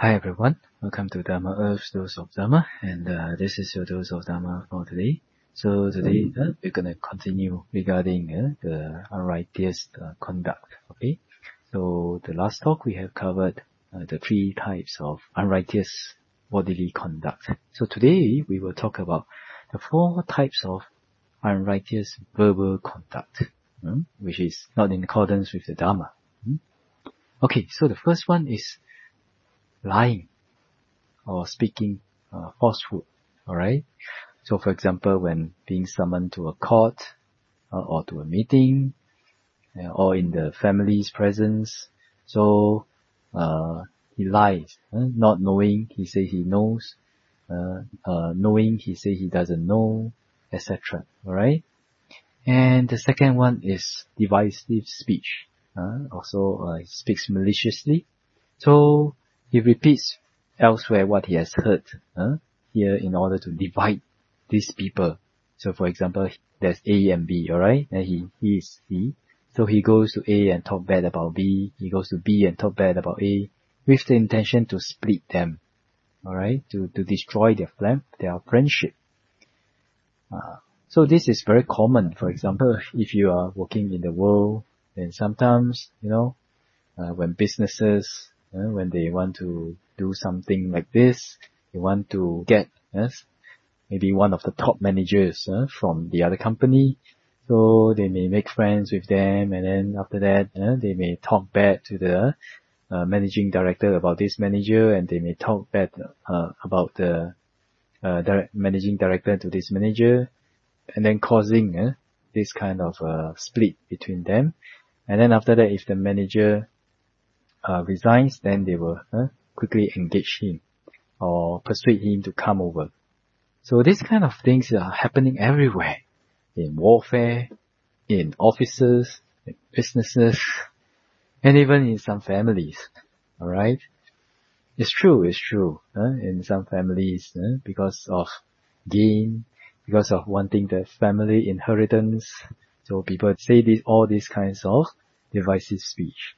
Hi everyone, welcome to Dharma Earth's Dose of Dharma, and uh, this is your dose of Dharma for today. So today uh, we're gonna continue regarding uh, the unrighteous uh, conduct. Okay, so the last talk we have covered uh, the three types of unrighteous bodily conduct. So today we will talk about the four types of unrighteous verbal conduct, hmm, which is not in accordance with the Dharma. Hmm. Okay, so the first one is lying or speaking uh, falsehood. Alright? So for example, when being summoned to a court uh, or to a meeting uh, or in the family's presence, so uh, he lies, uh, not knowing he say he knows, uh, knowing he say he doesn't know, etc. Alright? And the second one is divisive speech. also, he speaks maliciously. So he repeats elsewhere what he has heard uh, here in order to divide these people. So for example, there's A and B, alright? And he, he is C. So he goes to A and talk bad about B. He goes to B and talk bad about A with the intention to split them. Alright? To, to destroy their, flam- their friendship. Uh, so this is very common. For example, if you are working in the world, then sometimes, you know, uh, when businesses uh, when they want to do something like this, they want to get yes, maybe one of the top managers uh, from the other company. So they may make friends with them and then after that uh, they may talk bad to the uh, managing director about this manager and they may talk bad uh, about the uh, direct managing director to this manager and then causing this kind of uh, split between them. And then after that, if the manager uh, resigns, then they will uh, quickly engage him or persuade him to come over. So these kind of things are happening everywhere. In warfare, in offices, in businesses, and even in some families. Alright? It's true, it's true. Uh, in some families, uh, because of gain, because of wanting the family inheritance. So people say this, all these kinds of divisive speech.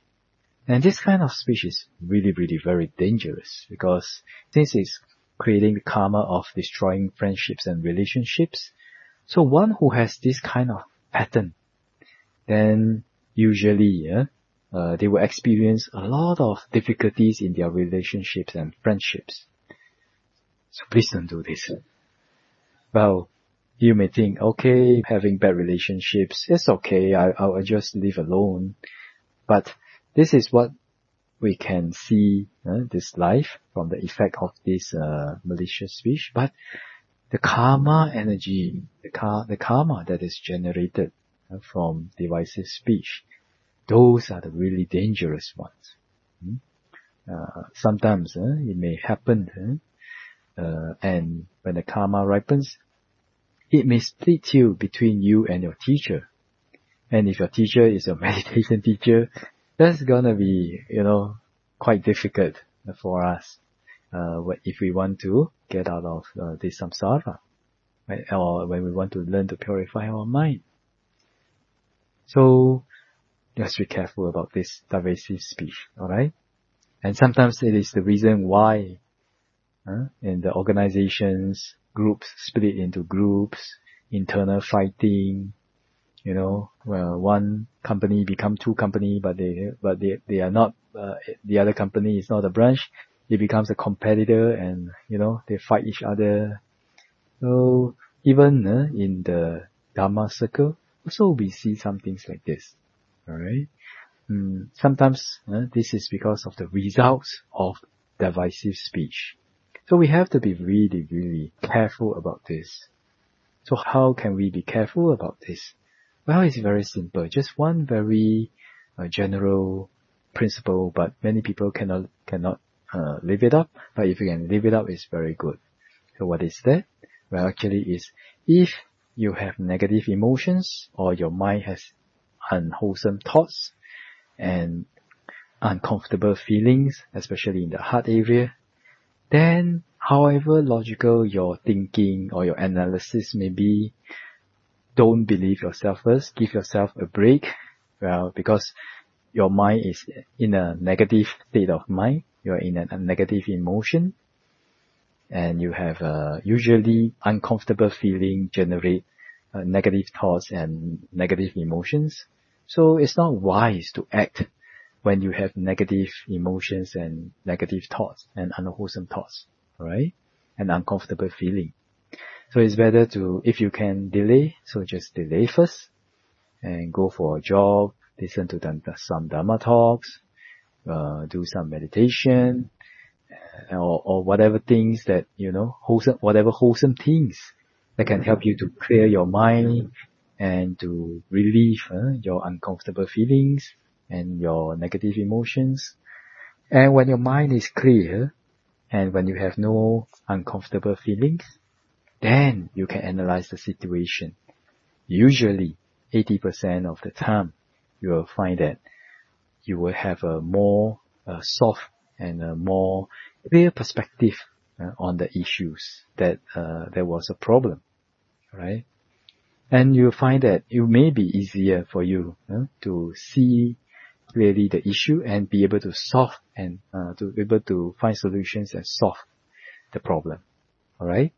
And this kind of speech is really, really very dangerous because this is creating the karma of destroying friendships and relationships. So one who has this kind of pattern, then usually yeah, uh, they will experience a lot of difficulties in their relationships and friendships. So please don't do this. Well, you may think, okay, having bad relationships, it's okay, I, I'll just live alone. But this is what we can see uh, this life from the effect of this uh, malicious speech, but the karma energy, the, car, the karma that is generated uh, from divisive speech, those are the really dangerous ones. Hmm? Uh, sometimes uh, it may happen, uh, and when the karma ripens, it may split you between you and your teacher. And if your teacher is a meditation teacher, that's gonna be, you know, quite difficult for us, uh, if we want to get out of uh, this samsara, right? Or when we want to learn to purify our mind. So, just be careful about this divisive speech, alright? And sometimes it is the reason why uh, in the organizations, groups split into groups, internal fighting, you know, well, one company become two company, but they, but they, they are not, uh, the other company is not a branch. It becomes a competitor and, you know, they fight each other. So even uh, in the Dharma circle, also we see some things like this. Alright. Mm, sometimes uh, this is because of the results of divisive speech. So we have to be really, really careful about this. So how can we be careful about this? Well, it's very simple. Just one very uh, general principle, but many people cannot cannot uh, live it up. But if you can live it up, it's very good. So what is that? Well, actually, is if you have negative emotions or your mind has unwholesome thoughts and uncomfortable feelings, especially in the heart area, then however logical your thinking or your analysis may be, don't believe yourself first. Give yourself a break. Well, because your mind is in a negative state of mind. you are in a negative emotion, and you have uh, usually uncomfortable feeling generate uh, negative thoughts and negative emotions. So it's not wise to act when you have negative emotions and negative thoughts and unwholesome thoughts, right? And uncomfortable feeling. So it's better to, if you can delay, so just delay first and go for a job, listen to some Dharma talks, uh, do some meditation, or, or whatever things that, you know, wholesome, whatever wholesome things that can help you to clear your mind and to relieve uh, your uncomfortable feelings and your negative emotions. And when your mind is clear and when you have no uncomfortable feelings, then you can analyze the situation. Usually 80% of the time you will find that you will have a more uh, soft and a more clear perspective uh, on the issues that uh, there was a problem, right? And you'll find that it may be easier for you uh, to see clearly the issue and be able to solve and uh, to be able to find solutions and solve the problem. All right.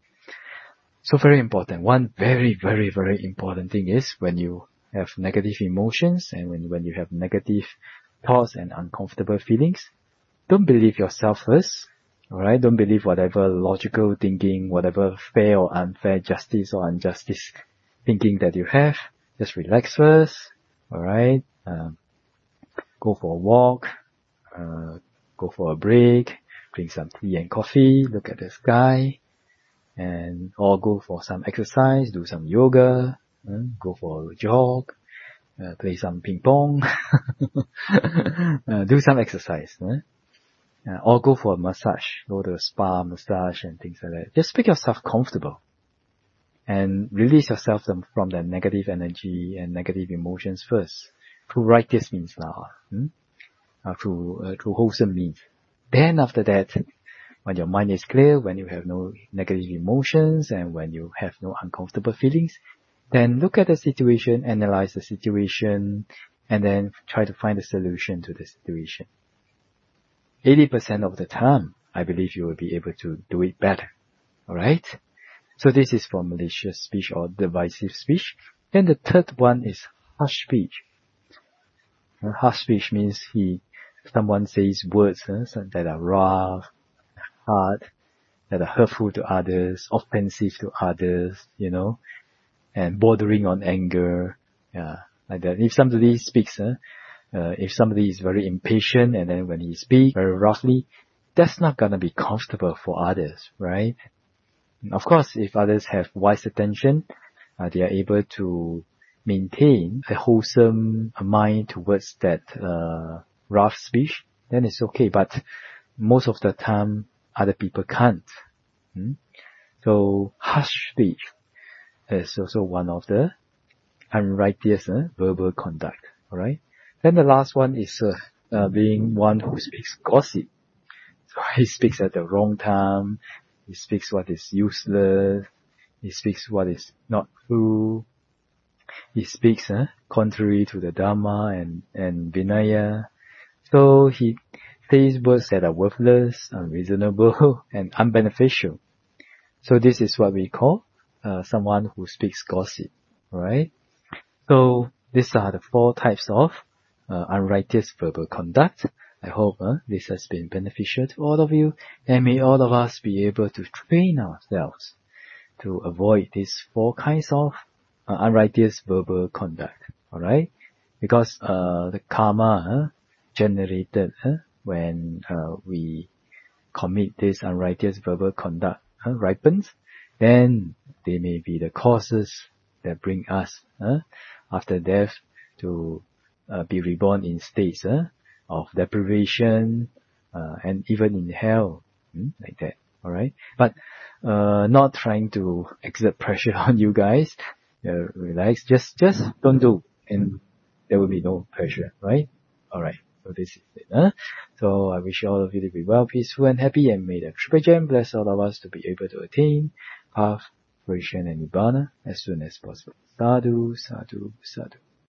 So very important. One very, very, very important thing is when you have negative emotions and when, when you have negative thoughts and uncomfortable feelings, don't believe yourself first. Alright, don't believe whatever logical thinking, whatever fair or unfair justice or injustice thinking that you have. Just relax first. Alright, um, go for a walk, uh, go for a break, drink some tea and coffee, look at the sky, and or go for some exercise, do some yoga, uh, go for a jog, uh, play some ping pong, uh, do some exercise, uh, or go for a massage, go to a spa massage and things like that. Just make yourself comfortable and release yourself from the negative energy and negative emotions first through righteous means now, hmm? uh, through uh, through wholesome means. Then after that, when your mind is clear, when you have no negative emotions and when you have no uncomfortable feelings, then look at the situation, analyze the situation, and then try to find a solution to the situation. 80% of the time, I believe you will be able to do it better. Alright? So this is for malicious speech or divisive speech. Then the third one is harsh speech. Uh, harsh speech means he, someone says words uh, that are rough, hard, that are hurtful to others, offensive to others, you know, and bordering on anger, yeah, like that. If somebody speaks, uh, uh, if somebody is very impatient and then when he speaks very roughly, that's not gonna be comfortable for others, right? Of course, if others have wise attention, uh, they are able to maintain a wholesome mind towards that uh, rough speech, then it's okay. But most of the time, other people can't. Hmm? So harsh speech is also one of the unrighteous uh, verbal conduct. All right. Then the last one is uh, uh, being one who speaks gossip. So he speaks at the wrong time. He speaks what is useless. He speaks what is not true. He speaks uh, contrary to the Dharma and, and Vinaya. So he says words that are worthless, unreasonable, and unbeneficial. So this is what we call uh, someone who speaks gossip, right? So these are the four types of uh, unrighteous verbal conduct. I hope uh, this has been beneficial to all of you and may all of us be able to train ourselves to avoid these four kinds of uh, unrighteous verbal conduct. Alright? Because uh, the karma uh, generated uh, when uh, we commit this unrighteous verbal conduct uh, ripens, then they may be the causes that bring us uh, after death to uh, be reborn in states uh, of deprivation uh, and even in hell, hmm, like that. All right, but uh, not trying to exert pressure on you guys. Uh, relax, just just don't do, and there will be no pressure, right? All right. So this is it. Huh? So I wish all of you to be well, peaceful, and happy, and may the Triple Gem bless all of us to be able to attain path, fruition, and nibbana as soon as possible. Sadhu, sadhu, sadhu.